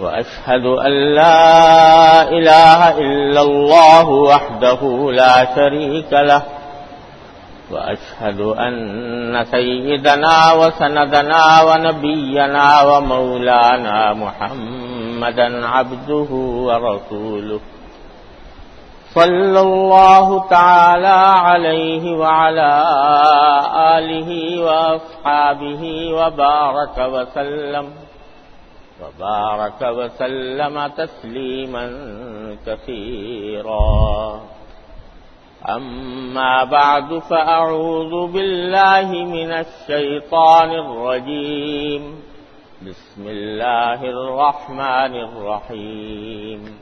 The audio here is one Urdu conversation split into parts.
وأشهد أن لا إله إلا الله وحده لا شريك له وأشهد أن سيدنا وسندنا ونبينا ومولانا محمدا عبده ورسوله. صلى الله تعالى عليه وعلى آله وأصحابه وبارك وسلم. وبارك وسلم تسليما كثيرا. أما بعد فأعوذ بالله من الشيطان الرجيم. بسم الله الرحمن الرحيم.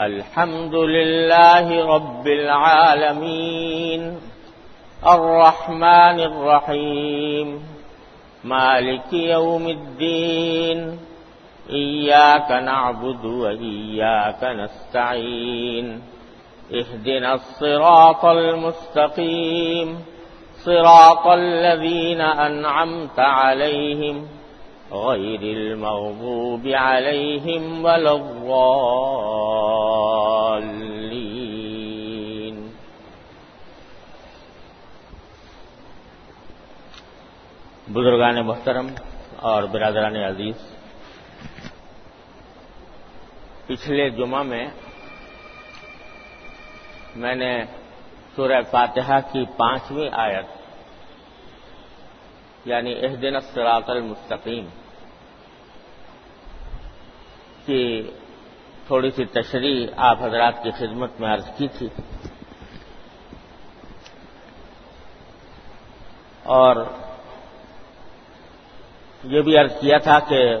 الحمد لله رب العالمين. الرحمن الرحيم. مالك يوم الدين. إياك نعبد وإياك نستعين اهدنا الصراط المستقيم صراط الذين أنعمت عليهم غير المغضوب عليهم ولا الضالين. بزرگان محترم اور برادران عزیز پچھلے جمعہ میں میں نے سورہ فاتحہ کی پانچویں آیت یعنی اہدن الصراط المستقیم، کی تھوڑی سی تشریح آپ حضرات کی خدمت میں عرض کی تھی۔ اور یہ بھی عرض کیا تھا کہ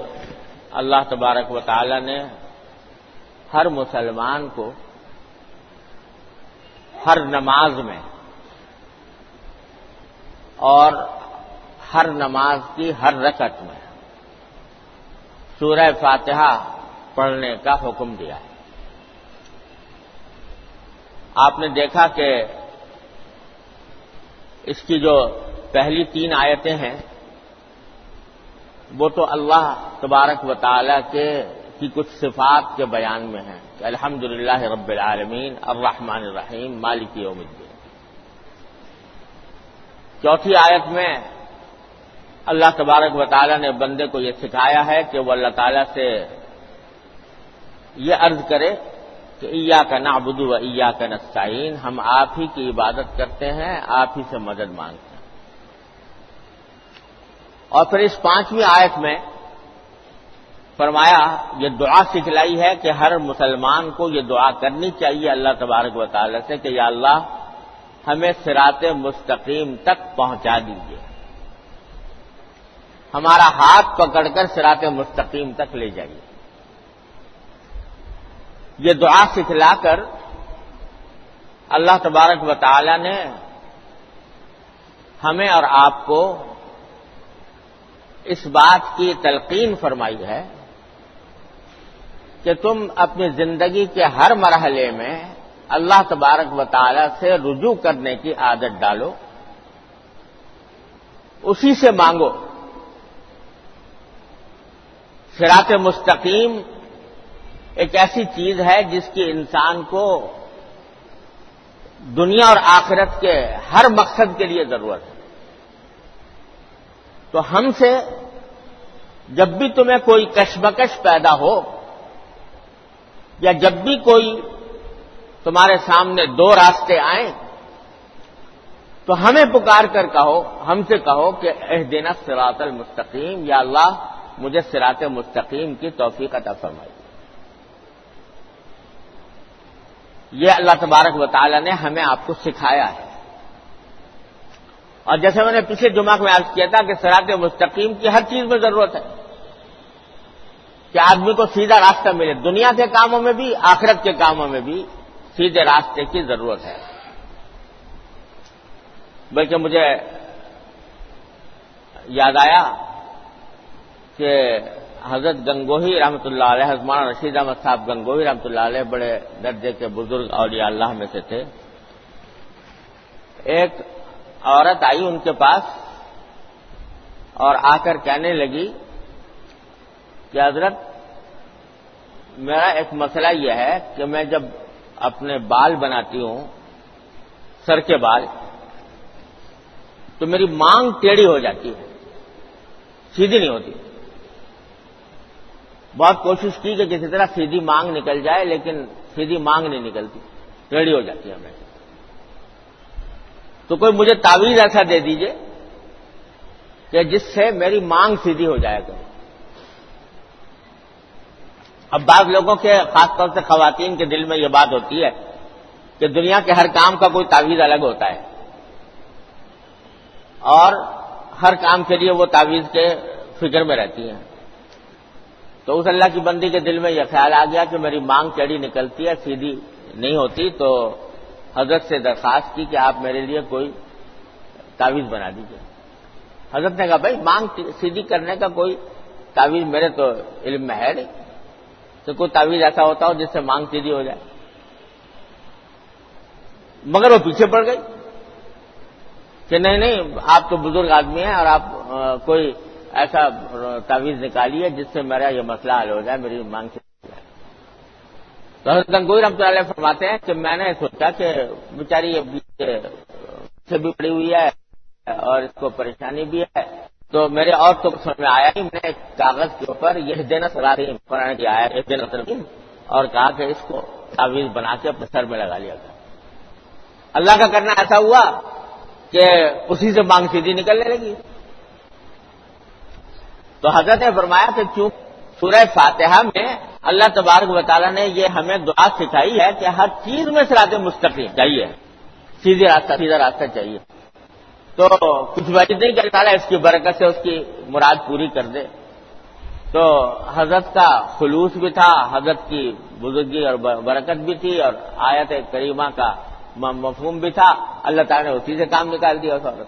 اللہ تبارک و تعالی نے ہر مسلمان کو ہر نماز میں اور ہر نماز کی ہر رکت میں سورہ فاتحہ پڑھنے کا حکم دیا ہے۔ آپ نے دیکھا کہ اس کی جو پہلی تین آیتیں ہیں، وہ تو اللہ تبارک و تعالی کے کی کچھ صفات کے بیان میں ہیں کہ الحمد رب العالمین، الرحمن الرحیم، مالک یوم الدین۔ چوتھی آیت میں اللہ تبارک و تعالیٰ نے بندے کو یہ سکھایا ہے کہ وہ اللہ تعالیٰ سے یہ عرض کرے کہ ایا کا نابدو و ایا کا نسائین ہم آپ ہی کی عبادت کرتے ہیں، آپ ہی سے مدد مانگتے ہیں۔ اور پھر اس پانچویں آیت میں فرمایا، یہ دعا سکھلائی ہے کہ ہر مسلمان کو یہ دعا کرنی چاہیے اللہ تبارک و تعالی سے کہ یا اللہ ہمیں سرات مستقیم تک پہنچا دیجیے ہمارا ہاتھ پکڑ کر سرات مستقیم تک لے جائیے۔ یہ دعا سکھلا کر اللہ تبارک و تعالی نے ہمیں اور آپ کو اس بات کی تلقین فرمائی ہے۔ کہ تم اپنی زندگی کے ہر مرحلے میں اللہ تبارک و تعالی سے رجوع کرنے کی عادت ڈالو۔ اسی سے مانگو۔ سرات مستقیم ایک ایسی چیز ہے جس کی انسان کو دنیا اور آخرت کے ہر مقصد کے لیے ضرورت ہے۔ تو ہم سے جب بھی تمہیں کوئی کشمکش پیدا ہو یا جب بھی کوئی تمہارے سامنے دو راستے آئیں تو ہمیں پکار کر کہو، ہم سے کہو کہ اہ دینا سراط المستقیم، یا اللہ مجھے سرات مستقیم کی توفیق عطا فرمائی یہ اللہ تبارک و تعالی نے ہمیں آپ کو سکھایا ہے۔ اور جیسے میں نے پچھلے جمعہ میں عرض کیا تھا کہ سرات مستقیم کی ہر چیز میں ضرورت ہے۔ کہ آدمی کو سیدھا راستہ ملے۔ دنیا کے کاموں میں بھی، آخرت کے کاموں میں بھی سیدھے راستے کی ضرورت ہے۔ بلکہ مجھے یاد آیا کہ حضرت گنگوہی رحمۃ اللہ علیہ حضمان رشید احمد صاحب گنگوہی رحمۃ اللہ علیہ بڑے درجے کے بزرگ اولیاء اللہ میں سے تھے۔ ایک عورت آئی ان کے پاس اور آ کر کہنے لگی کہ حضرت، میرا ایک مسئلہ یہ ہے کہ میں جب اپنے بال بناتی ہوں، سر کے بال، تو میری مانگ ٹیڑھی ہو جاتی ہے، سیدھی نہیں ہوتی۔ بہت کوشش کی کہ کسی طرح سیدھی مانگ نکل جائے، لیکن سیدھی مانگ نہیں نکلتی، ٹیڑھی ہو جاتی ہے ہمیں تو کوئی مجھے تعویذ ایسا دے دیجیے کہ جس سے میری مانگ سیدھی ہو جائے گا اب بعض لوگوں کے خاص طور سے خواتین کے دل میں یہ بات ہوتی ہے کہ دنیا کے ہر کام کا کوئی تعویذ الگ ہوتا ہے اور ہر کام کے لیے وہ تعویذ کے فکر میں رہتی ہیں۔ تو اس اللہ کی بندی کے دل میں یہ خیال آ گیا کہ میری مانگ چڑی نکلتی ہے، سیدھی نہیں ہوتی، تو حضرت سے درخواست کی کہ آپ میرے لیے کوئی تعویذ بنا دیجیے حضرت نے کہا، بھائی، مانگ سیدھی کرنے کا کوئی تعویذ میرے تو علم میں ہے نہیں۔ تو کوئی تعویذ ایسا ہوتا ہو جس سے مانگ سیدھی ہو جائے۔ مگر وہ پیچھے پڑ گئی کہ نہیں نہیں، آپ تو بزرگ آدمی ہیں اور آپ کوئی ایسا تعویذ نکالیے جس سے میرا یہ مسئلہ حل ہو جائے، میری مانگ سے تو حضرت گنگوئی رحمۃ اللہ فرماتے ہیں کہ میں نے سوچا کہ بیچاری سے بھی پڑی ہوئی ہے اور اس کو پریشانی بھی ہے۔ تو میرے اور تو سمجھ میں آیا ہی میں نے کاغذ کے اوپر یہ دن سراتیم قرآن کی آیا ایک دن اور کہا کہ اس کو تعویذ بنا کے اپنے سر میں لگا لیا گیا۔ اللہ کا کرنا ایسا ہوا کہ اسی سے مانگ سیدھی نکلنے لگی۔ تو حضرت نے فرمایا کہ چوں سورہ فاتحہ میں اللہ تبارک و تعالیٰ نے یہ ہمیں دعا سکھائی ہے کہ ہر چیز میں سرات مستقیم چاہیے۔ سیدھے راستہ سیدھا راستہ چاہیے۔ تو کچھ وجہ نہیں کر تعالیٰ اس کی برکت سے اس کی مراد پوری کر دے۔ تو حضرت کا خلوص بھی تھا، حضرت کی بزرگی اور برکت بھی تھی اور آیت کریمہ کا مفہوم بھی تھا۔ اللہ تعالیٰ نے اسی سے کام نکال دیا اس عورت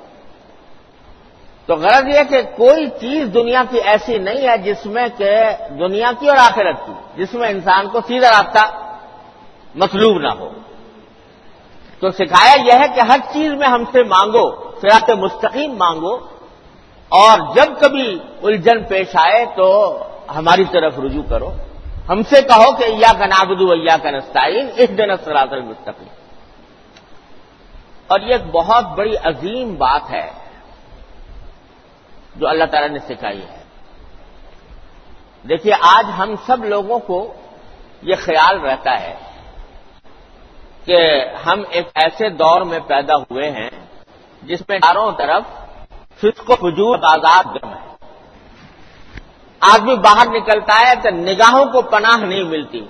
تو غرض یہ کہ کوئی چیز دنیا کی ایسی نہیں ہے جس میں کہ دنیا کی اور آخرت کی، جس میں انسان کو سیدھا رابطہ مطلوب نہ ہو۔ تو سکھایا یہ ہے کہ ہر چیز میں ہم سے مانگو۔ سراط مستقیم مانگو اور جب کبھی الجھن پیش آئے تو ہماری طرف رجوع کرو۔ ہم سے کہو کہ یا کا نابدو یا کا نستعین، اس دن سراط المستقیم۔ اور یہ ایک بہت بڑی عظیم بات ہے جو اللہ تعالی نے سکھائی ہے۔ دیکھیے، آج ہم سب لوگوں کو یہ خیال رہتا ہے کہ ہم ایک ایسے دور میں پیدا ہوئے ہیں جس میں چاروں طرف فسق و فجور آزاد گرم ہے۔ آدمی باہر نکلتا ہے تو نگاہوں کو پناہ نہیں ملتی۔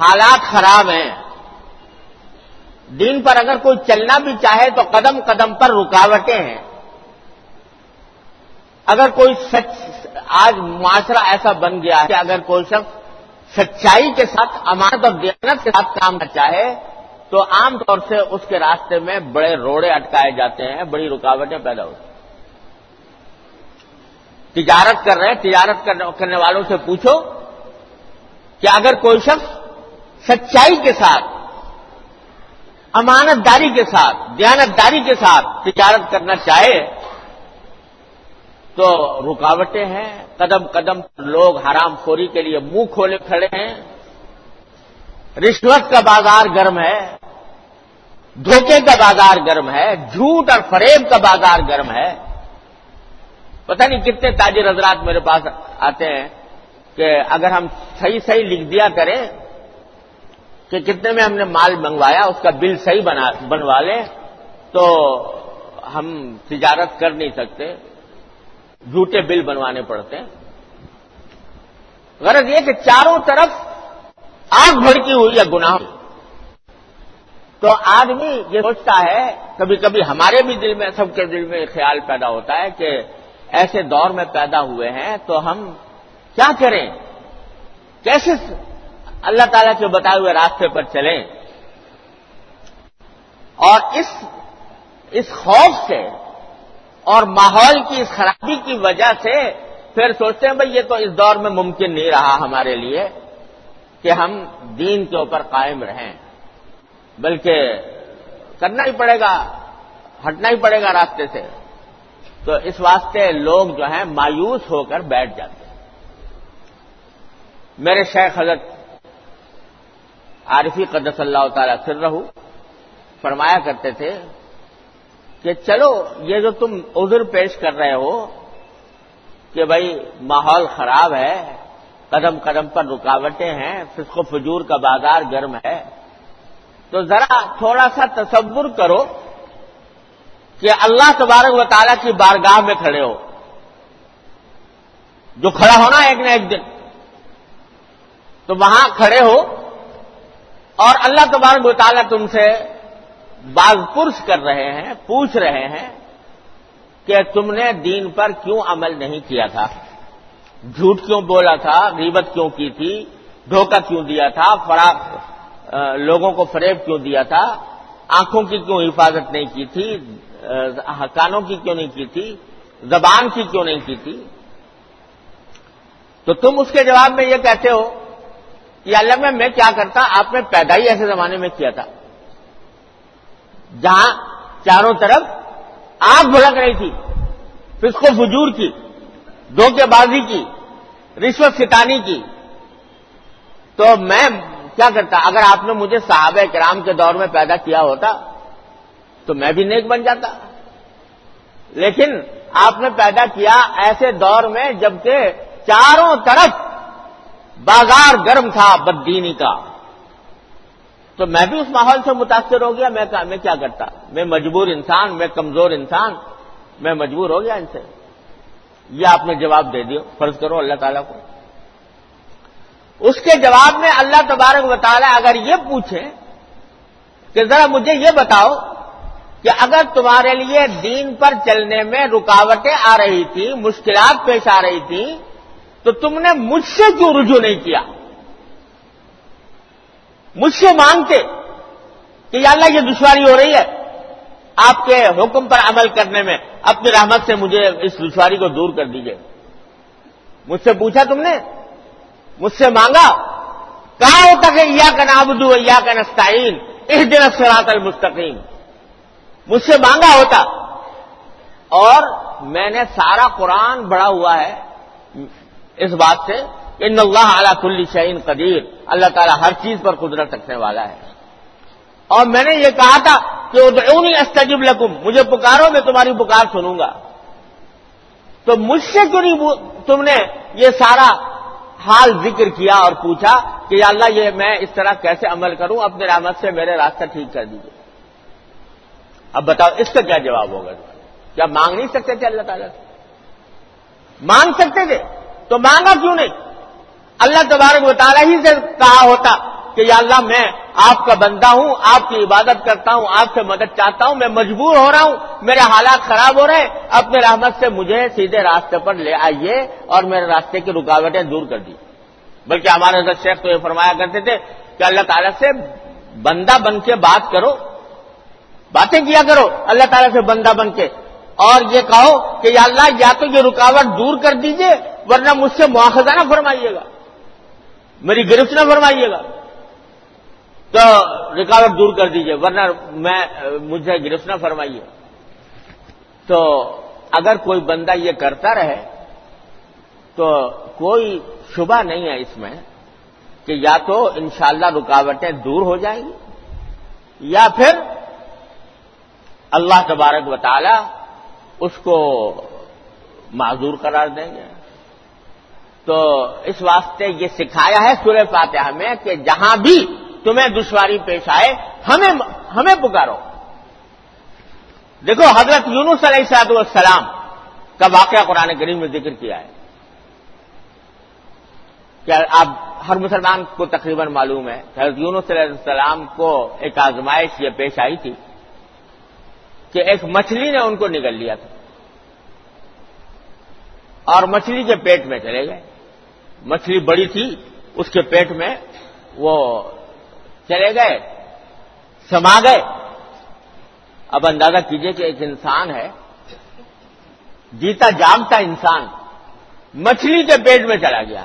حالات خراب ہیں۔ دین پر اگر کوئی چلنا بھی چاہے تو قدم قدم پر رکاوٹیں ہیں۔ اگر کوئی سچ، آج معاشرہ ایسا بن گیا ہے کہ اگر کوئی شخص سچائی کے ساتھ، امانت اور دیانت کے ساتھ کام کرنا چاہے تو عام طور سے اس کے راستے میں بڑے روڑے اٹکائے جاتے ہیں، بڑی رکاوٹیں پیدا ہوتی تجارت کر رہے ہیں، تجارت کرنے والوں سے پوچھو کہ اگر کوئی شخص سچائی کے ساتھ امانت داری کے ساتھ دیانت داری کے ساتھ تجارت کرنا چاہے، تو رکاوٹیں ہیں۔ قدم قدم پر لوگ حرام خوری کے لیے منہ کھولے کھڑے ہیں۔ رشوت کا بازار گرم ہے، دھوکے کا بازار گرم ہے، جھوٹ اور فریب کا بازار گرم ہے۔ پتہ نہیں کتنے تاجر حضرات میرے پاس آتے ہیں کہ اگر ہم صحیح صحیح لکھ دیا کریں کہ کتنے میں ہم نے مال منگوایا، اس کا بل صحیح بنوا لیں، تو ہم تجارت کر نہیں سکتے۔ جھوٹے بل بنوانے پڑتے ہیں۔ غرض یہ کہ چاروں طرف آگ بھڑکی ہوئی ہے گناہ تو آدمی یہ سوچتا ہے، کبھی کبھی ہمارے بھی دل میں، سب کے دل میں خیال پیدا ہوتا ہے کہ ایسے دور میں پیدا ہوئے ہیں تو ہم کیا کریں؟ کیسے اللہ تعالیٰ کے بتائے ہوئے راستے پر چلیں؟ اور اس اس خوف سے اور ماحول کی، اس خرابی کی وجہ سے پھر سوچتے ہیں بھائی یہ تو اس دور میں ممکن نہیں رہا ہمارے لیے۔ کہ ہم دین کے اوپر قائم رہیں، بلکہ کرنا ہی پڑے گا، ہٹنا ہی پڑے گا راستے سے۔ تو اس واسطے لوگ جو ہیں مایوس ہو کر بیٹھ جاتے ہیں۔ میرے شیخ حضرت عارفی قدس اللہ تعالی سر رہو فرمایا کرتے تھے کہ چلو، یہ جو تم عذر پیش کر رہے ہو کہ بھائی ماحول خراب ہے قدم قدم پر رکاوٹیں ہیں، فسق و فجور کا بازار گرم ہے۔ تو ذرا تھوڑا سا تصور کرو کہ اللہ تبارک و تعالیٰ کی بارگاہ میں کھڑے ہو۔ جو کھڑا ہونا ایک نہ ایک دن۔ تو وہاں کھڑے ہو اور اللہ تبارک و تعالیٰ تم سے باز پرس کر رہے ہیں، پوچھ رہے ہیں کہ تم نے دین پر کیوں عمل نہیں کیا تھا؟ جھوٹ کیوں بولا تھا؟ غیبت کیوں کی تھی؟ دھوکہ کیوں دیا تھا؟ فراق لوگوں کو فریب کیوں دیا تھا؟ آنکھوں کی کیوں حفاظت نہیں کی تھی؟ کانوں کی کیوں نہیں کی تھی؟ زبان کی کیوں نہیں کی تھی؟ تو تم اس کے جواب میں یہ کہتے ہو کہ اللہ میں میں کیا کرتا؟ آپ نے پیدا ہی ایسے زمانے میں کیا تھا۔ جہاں چاروں طرف آگ بھڑک رہی تھی فسق و فجور کی۔ دھوکے بازی کی، رشوت ستانی کی۔ تو میں کیا کرتا، اگر آپ نے مجھے صحابہ کرام کے دور میں پیدا کیا ہوتا، تو میں بھی نیک بن جاتا۔ لیکن آپ نے پیدا کیا ایسے دور میں جبکہ چاروں طرف بازار گرم تھا، بددینی کا۔ تو میں بھی اس ماحول سے متاثر ہو گیا، میں میں کیا کرتا، میں مجبور انسان، میں کمزور انسان، میں مجبور ہو گیا ان سے۔ یہ آپ نے جواب دے دیو، فرض کرو اللہ تعالیٰ کو۔ اس کے جواب میں اللہ تبارک و تعالیٰ اگر یہ پوچھے کہ ذرا مجھے یہ بتاؤ کہ اگر تمہارے لیے دین پر چلنے میں رکاوٹیں آ رہی تھیں، مشکلات پیش آ رہی تھیں، تو تم نے مجھ سے کیوں رجوع نہیں کیا؟ مجھ سے مانگتے کہ یا اللہ یہ دشواری ہو رہی ہے۔ آپ کے حکم پر عمل کرنے میں اپنی رحمت سے مجھے اس دشواری کو دور کر دیجیے مجھ سے پوچھا تم نے؟ مجھ سے مانگا؟ کہاں ہوتا کہ یا کا نابدو یا کا نستعین اس دن سرات المستقیم مجھ سے مانگا ہوتا۔ اور میں نے سارا قرآن بڑا ہوا ہے اس بات سے، ان اللہ اعلیٰ کل شعین قدیر۔ اللہ تعالیٰ ہر چیز پر قدرت رکھنے والا ہے۔ اور میں نے یہ کہا تھا کہ ادعونی استجب لکم، مجھے پکارو، میں تمہاری پکار سنوں گا۔ تو مجھ سے کیوں نہیں تم نے یہ سارا حال ذکر کیا اور پوچھا کہ یا اللہ یہ میں اس طرح کیسے عمل کروں؟ اپنے رحمت سے میرے راستہ ٹھیک کر دیجیے اب بتاؤ، اس کا کیا جواب ہوگا؟ کیا مانگ نہیں سکتے تھے اللہ تعالیٰ سے؟ مانگ سکتے تھے، تو مانگا کیوں نہیں؟ اللہ تبارک و تعالیٰ ہی سے کہا ہوتا کہ یا اللہ میں آپ کا بندہ ہوں، آپ کی عبادت کرتا ہوں، آپ سے مدد چاہتا ہوں، میں مجبور ہو رہا ہوں، میرے حالات خراب ہو رہے ہیں اپنے رحمت سے مجھے سیدھے راستے پر لے آئیے اور میرے راستے کی رکاوٹیں دور کر دی۔ بلکہ ہمارے حضرت شیخ تو یہ فرمایا کرتے تھے کہ اللہ تعالیٰ سے بندہ بن کے بات کرو، باتیں کیا کرو، اللہ تعالیٰ سے بندہ بن کے۔ اور یہ کہو کہ یا اللہ یا تو یہ رکاوٹ دور کر دیجیے، ورنہ مجھ سے مواخذہ نہ فرمائیے گا۔ میری گرفت نہ فرمائیے گا۔ تو رکاوٹ دور کر دیجیے، ورنہ میں مجھے گرفت نہ فرمائیے۔ تو اگر کوئی بندہ یہ کرتا رہے، تو کوئی شبہ نہیں ہے اس میں کہ یا تو انشاءاللہ رکاوٹیں دور ہو جائیں گی، یا پھر اللہ تبارک و تعالی اس کو معذور قرار دیں گے۔ تو اس واسطے یہ سکھایا ہے سورہ فاتحہ میں کہ جہاں بھی تمہیں دشواری پیش آئے، ہمیں ہمیں پکارو۔ دیکھو، حضرت یونس علیہ صاحب السلام کا واقعہ قرآن کریم میں ذکر کیا ہے۔ کیا آپ، ہر مسلمان کو تقریباً معلوم ہے کہ حضرت یونس علیہ السلام کو ایک آزمائش یہ پیش آئی تھی کہ ایک مچھلی نے ان کو نگل لیا تھا۔ اور مچھلی کے پیٹ میں چلے گئے۔ مچھلی بڑی تھی، اس کے پیٹ میں وہ چلے گئے، سما گئے۔ اب اندازہ کیجیے کہ ایک انسان ہے، جیتا جاگتا انسان، مچھلی کے پیٹ میں چلا گیا۔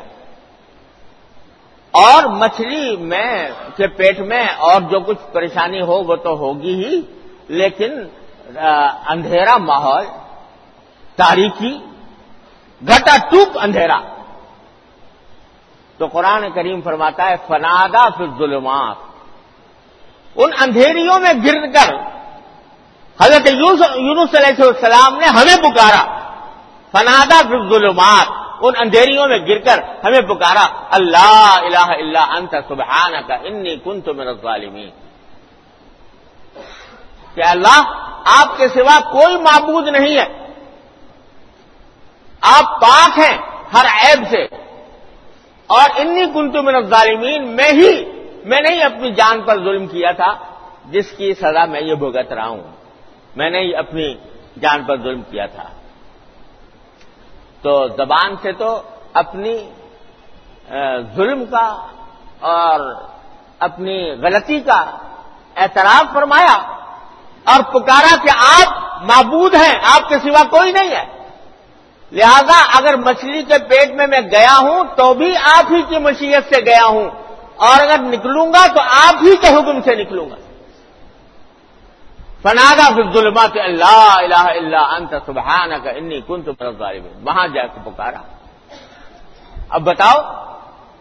اور مچھلی میں کے پیٹ میں اور جو کچھ پریشانی ہو، وہ تو ہوگی ہی، لیکن اندھیرا ماحول تاریخی گٹا ٹوپ اندھیرا۔ تو قرآن کریم فرماتا ہے، فنادا پھر ظلمات ان اندھیریوں میں گر کر حضرت یونس علیہ السلام نے ہمیں پکارا۔ فنادا ظلمات ان اندھیریوں میں گر کر ہمیں پکارا۔ اللہ الہ الا انت سبحان کا انی کن تو میرا ظالمی کہ اللہ آپ کے سوا کوئی معبود نہیں ہے۔ آپ پاک ہیں ہر عیب سے۔ اور انی کنتو من الظالمین میں ہی میں نے ہی اپنی جان پر ظلم کیا تھا، جس کی سزا میں یہ بھگت رہا ہوں۔ میں نے ہی اپنی جان پر ظلم کیا تھا۔ تو زبان سے تو اپنی ظلم کا اور اپنی غلطی کا اعتراف فرمایا اور پکارا کہ آپ معبود ہیں، آپ کے سوا کوئی نہیں ہے۔ لہذا اگر مچھلی کے پیٹ میں میں گیا ہوں تو بھی آپ ہی کی مشیت سے گیا ہوں۔ اور اگر نکلوں گا تو آپ ہی کے حکم سے نکلوں گا۔ فنادا پھر ظلمات اللہ الہ اللہ انت سبحان کا انی کن تو وہاں جا کے پکارا۔ اب بتاؤ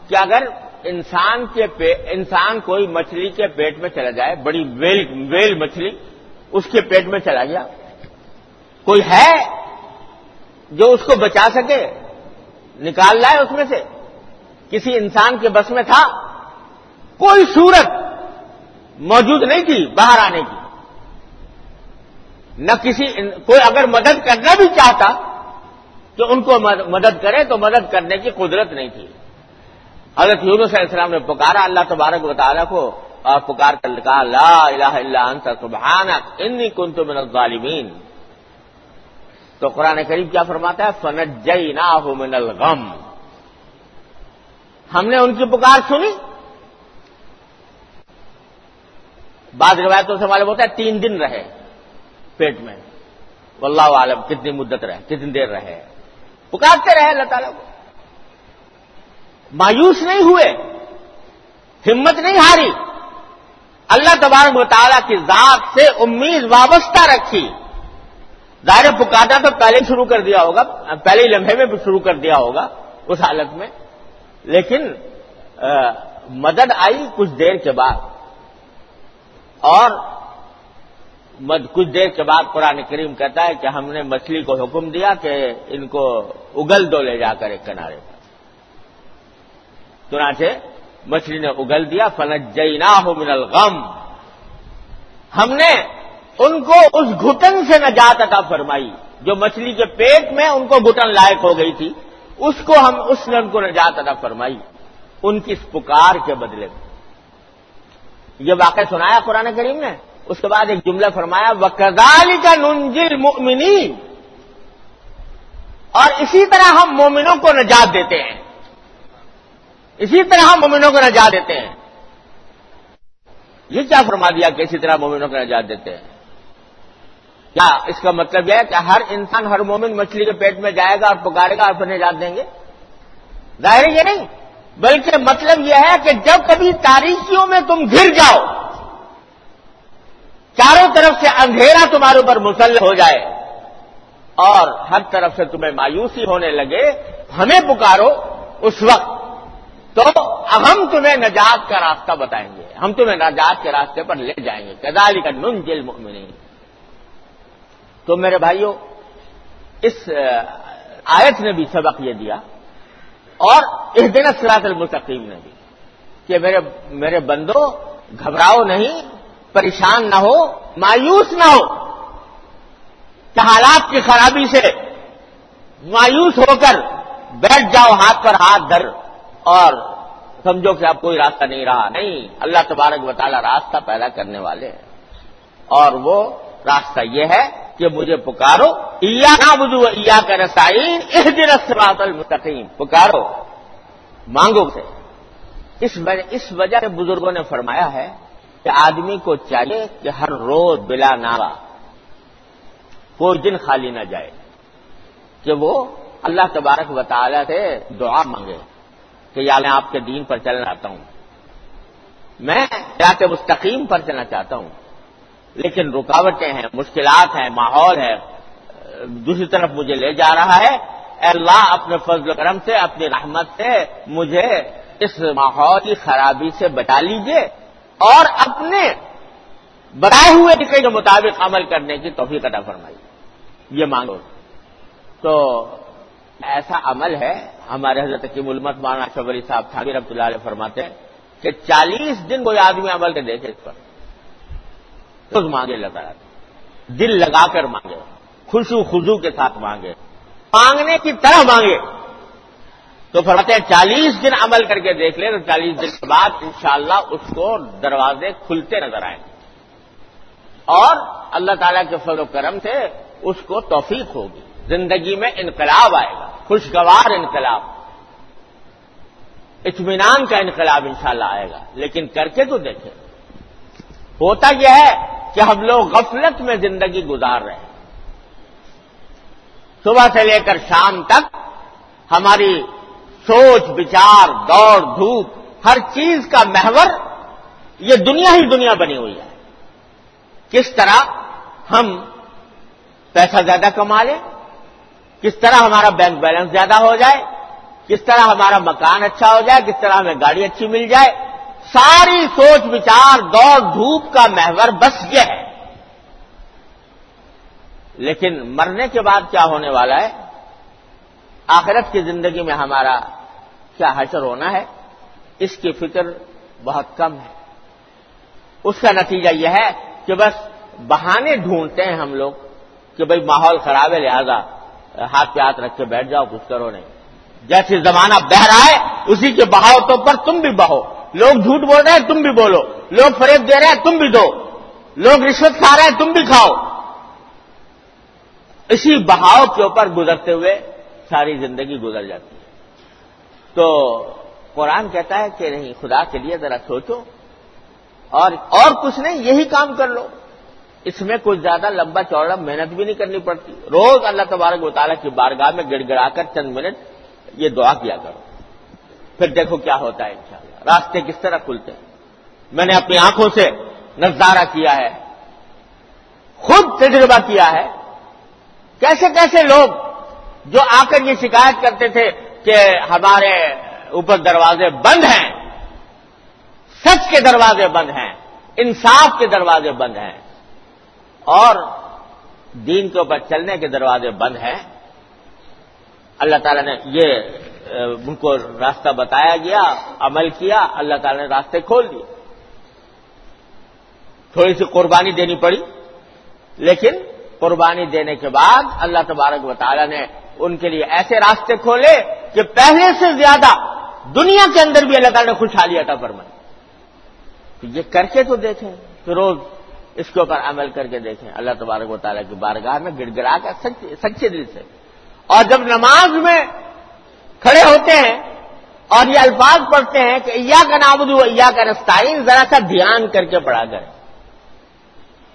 کہ اگر انسان کے انسان کوئی مچھلی کے پیٹ میں چلا جائے، بڑی ویل ویل مچھلی اس کے پیٹ میں چلا گیا۔ کوئی ہے جو اس کو بچا سکے، نکال لائے اس میں سے۔ کسی انسان کے بس میں تھا کوئی صورت موجود نہیں تھی، باہر آنے کی۔ نہ کسی کوئی اگر مدد کرنا بھی چاہتا تو ان کو مدد کرے تو مدد کرنے کی قدرت نہیں تھی۔ حضرت یونس علیہ السلام نے پکارا، اللہ تبارک و تعالیٰ کو، اور پکار کر کہا، لا الہ الا انت، سبحانک، انی کنت من الظالمین۔ تو قرآن کریم کیا فرماتا ہے؟ فنجیناہ من الغم۔ ہم نے ان کی پکار سنی۔ بعض روایتوں سے معلوم ہوتا ہے تین دن رہے پیٹ میں۔ واللہ عالم کتنی مدت رہے، کتنی دیر رہے۔ پکارتے رہے اللہ تعالیٰ کو۔ مایوس نہیں ہوئے، ہمت نہیں ہاری۔ اللہ تبارک مطالعہ کی ذات سے امید وابستہ رکھی۔ ظاہر پکاتا تو پہلے شروع کر دیا ہوگا، پہلے لمحے میں شروع کر دیا ہوگا اس حالت میں۔ لیکن مدد آئی کچھ دیر کے بعد۔ اور کچھ دیر کے بعد قرآن کریم کہتا ہے کہ ہم نے مچھلی کو حکم دیا کہ ان کو اگل دو لے جا کر ایک کنارے پر۔ چنانچہ مچھلی نے اگل دیا فنج ہو من الغم۔ ہم نے ان کو اس گھٹن سے نجات عطا فرمائی، جو مچھلی کے پیٹ میں ان کو گھٹن لائق ہو گئی تھی، اس کو ہم اس نے ان کو نجات عطا فرمائی۔ ان کی اس پکار کے بدلے میں۔ یہ واقع سنایا قرآن کریم نے؟ اس کے بعد ایک جملہ فرمایا وہ کا ننجل مومنی اور اسی طرح ہم مومنوں کو نجات دیتے ہیں۔ اسی طرح ہم مومنوں کو نجات دیتے ہیں۔ یہ کیا فرما دیا کہ اسی طرح مومنوں کو نجات دیتے ہیں؟ کیا اس کا مطلب یہ ہے کہ ہر انسان ہر مومن مچھلی کے پیٹ میں جائے گا اور پکارے گا اور پھر نجات دیں گے؟ ظاہر یہ نہیں۔ بلکہ مطلب یہ ہے کہ جب کبھی تاریخیوں میں تم گر جاؤ، چاروں طرف سے اندھیرا تمہارے اوپر مسلح ہو جائے اور ہر طرف سے تمہیں مایوسی ہونے لگے، ہمیں پکارو اس وقت۔ تو ہم تمہیں نجات کا راستہ بتائیں گے۔ ہم تمہیں نجات کے راستے پر لے جائیں گے۔ کدالی کا نن جل تو میرے بھائیوں اس آیت نے بھی سبق یہ دیا۔ اور اس دن سراط المستقیم نے بھی کہ میرے میرے بندو، گھبراؤ نہیں، پریشان نہ ہو، مایوس نہ ہو۔ کہ حالات کی خرابی سے مایوس ہو کر بیٹھ جاؤ، ہاتھ پر ہاتھ دھر اور سمجھو کہ اب کوئی راستہ نہیں رہا۔ نہیں، اللہ تبارک و تعالی راستہ پیدا کرنے والے ہیں۔ اور وہ راستہ یہ ہے کہ مجھے پکارو۔ ایا بدو ایا کا رسائن اس دن اسرات المستقیم پکارو۔ مانگو سے اس وجہ اس وجہ سے بزرگوں نے فرمایا ہے کہ آدمی کو چاہیے کہ ہر روز بلا نارا کوئی دن خالی نہ جائے، کہ وہ اللہ تبارک و تعالی سے دعا مانگے کہ یا میں آپ کے دین پر چلنا چاہتا ہوں۔ میں رات مستقیم پر چلنا چاہتا ہوں۔ لیکن رکاوٹیں ہیں، مشکلات ہیں، ماحول ہے، دوسری طرف مجھے لے جا رہا ہے۔ اے اللہ، اپنے فضل و کرم سے، اپنی رحمت سے مجھے اس ماحول کی خرابی سے بچا لیجیے اور اپنے بتائے ہوئے طریقے کے مطابق عمل کرنے کی توفیق عطا فرمائی یہ مانگو۔ تو ایسا عمل ہے، ہمارے حضرت کی ملمت مانا شبری صاحب تھا رحمۃ اللہ علیہ فرماتے ہیں کہ چالیس دن کوئی آدمی عمل کے دیکھے اس پر۔ خود مانگے لگا دل لگا کر مانگے۔ خوشو خزو کے ساتھ مانگے۔ مانگنے کی طرح مانگے۔ تو فرماتے ہیں چالیس دن عمل کر کے دیکھ لیں تو چالیس دن کے بعد انشاءاللہ اس کو دروازے کھلتے نظر آئیں۔ اور اللہ تعالیٰ کے فضل و کرم سے اس کو توفیق ہوگی۔ زندگی میں انقلاب آئے گا۔ خوشگوار انقلاب۔ اطمینان کا انقلاب انشاءاللہ آئے گا۔ لیکن کر کے تو دیکھیں۔ ہوتا یہ ہے کہ ہم لوگ غفلت میں زندگی گزار رہے ہیں۔ صبح سے لے کر شام تک ہماری سوچ، بچار، دوڑ، دھوپ، ہر چیز کا محور یہ دنیا ہی دنیا بنی ہوئی ہے۔ کس طرح ہم پیسہ زیادہ کما لیں، کس طرح ہمارا بینک بیلنس زیادہ ہو جائے، کس طرح ہمارا مکان اچھا ہو جائے، کس طرح ہمیں گاڑی اچھی مل جائے ساری سوچ بچار دوڑ دھوپ کا محور بس یہ ہے۔ لیکن مرنے کے بعد کیا ہونے والا ہے؟ آخرت کی زندگی میں ہمارا کیا حشر ہونا ہے؟ اس کی فکر بہت کم ہے۔ اس کا نتیجہ یہ ہے کہ بس بہانے ڈھونڈتے ہیں ہم لوگ کہ بھئی ماحول خراب ہے، لہذا ہاتھ پہ ہاتھ رکھ کے بیٹھ جاؤ، کچھ کرو نہیں۔ جیسے زمانہ بہ رہا ہے اسی کے بہاؤ پر تم بھی بہو۔ لوگ جھوٹ بول رہے ہیں، تم بھی بولو۔ لوگ فریب دے رہے ہیں، تم بھی دو۔ لوگ رشوت کھا رہے ہیں، تم بھی کھاؤ۔ اسی بہاؤ کے اوپر گزرتے ہوئے ساری زندگی گزر جاتی ہے۔ تو قرآن کہتا ہے کہ نہیں، خدا کے لیے ذرا سوچو۔ اور اور کچھ نہیں، یہی کام کر لو۔ اس میں کچھ زیادہ لمبا چوڑا محنت بھی نہیں کرنی پڑتی۔ روز اللہ تبارک مطالعہ کی بارگاہ میں گڑ گڑا کر چند منٹ یہ دعا کیا کرو۔ پھر دیکھو کیا ہوتا ہے انشاءاللہ۔ راستے کس طرح کھلتے ہیں؟ میں نے اپنی آنکھوں سے نظارہ کیا ہے، خود تجربہ کیا ہے۔ کیسے کیسے لوگ جو آ کر یہ شکایت کرتے تھے کہ ہمارے اوپر دروازے بند ہیں، سچ کے دروازے بند ہیں، انصاف کے دروازے بند ہیں، اور دین کے اوپر چلنے کے دروازے بند ہیں۔ اللہ تعالیٰ نے یہ ان کو راستہ بتایا گیا، عمل کیا، اللہ تعالیٰ نے راستے کھول دیے۔ تھوڑی سی قربانی دینی پڑی، لیکن قربانی دینے کے بعد اللہ تبارک و تعالیٰ نے ان کے لیے ایسے راستے کھولے کہ پہلے سے زیادہ دنیا کے اندر بھی اللہ تعالیٰ نے خوشحالی عطا فرمائی۔ تو یہ کر کے تو دیکھیں کہ روز اس کے اوپر عمل کر کے دیکھیں۔ اللہ تبارک و تعالیٰ کی بارگاہ میں گڑ گڑا کر سچے دل سے۔ اور جب نماز میں کھڑے ہوتے ہیں اور یہ الفاظ پڑھتے ہیں کہ ایا کا نابود ایا کا نستعین، ذرا سا دھیان کر کے پڑھا کریں۔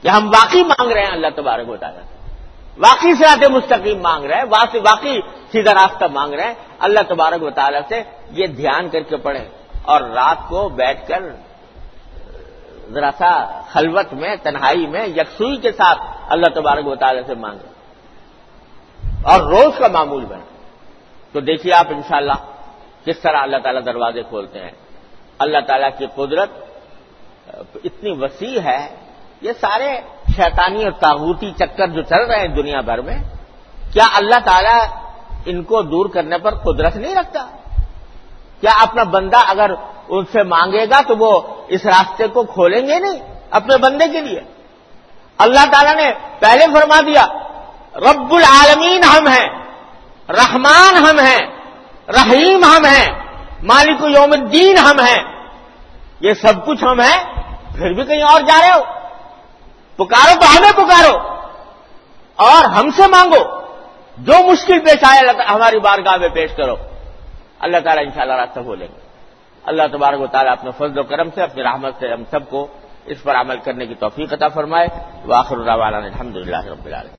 کہ ہم واقعی مانگ رہے ہیں، اللہ تبارک و تعالیٰ۔ سے واقعی سے آتے مستقیم مانگ رہے ہیں، واقعی سیدھا راستہ مانگ رہے ہیں۔ اللہ تبارک و تعالیٰ سے یہ دھیان کر کے پڑھیں۔ اور رات کو بیٹھ کر ذرا سا خلوت میں، تنہائی میں، یکسوئی کے ساتھ اللہ تبارک و تعالیٰ سے مانگیں۔ اور روز کا معمول بنے تو دیکھیے آپ انشاءاللہ کس طرح اللہ تعالیٰ دروازے کھولتے ہیں۔ اللہ تعالیٰ کی قدرت، اتنی وسیع ہے۔ یہ سارے شیطانی اور تاغوتی چکر جو چل رہے ہیں دنیا بھر میں، کیا اللہ تعالیٰ ان کو دور کرنے پر قدرت نہیں رکھتا؟ کیا اپنا بندہ اگر ان سے مانگے گا تو وہ اس راستے کو کھولیں گے نہیں اپنے بندے کے لیے؟ اللہ تعالیٰ نے پہلے فرما دیا، رب العالمین ہم ہیں۔ رحمان ہم ہیں، رحیم ہم ہیں، مالک یوم الدین ہم ہیں۔ یہ سب کچھ ہم ہیں، پھر بھی کہیں اور جا رہے ہو؟ پکارو تو ہمیں پکارو۔ اور ہم سے مانگو۔ جو مشکل پیش آئے ہماری بارگاہ میں پیش کرو۔ اللہ تعالیٰ انشاءاللہ راستہ بولیں گے۔ اللہ تبارک و تعالیٰ اپنے فضل و کرم سے، اپنی رحمت سے ہم سب کو اس پر عمل کرنے کی توفیق عطا فرمائے۔ واخر الحمد للہ رب العالمین۔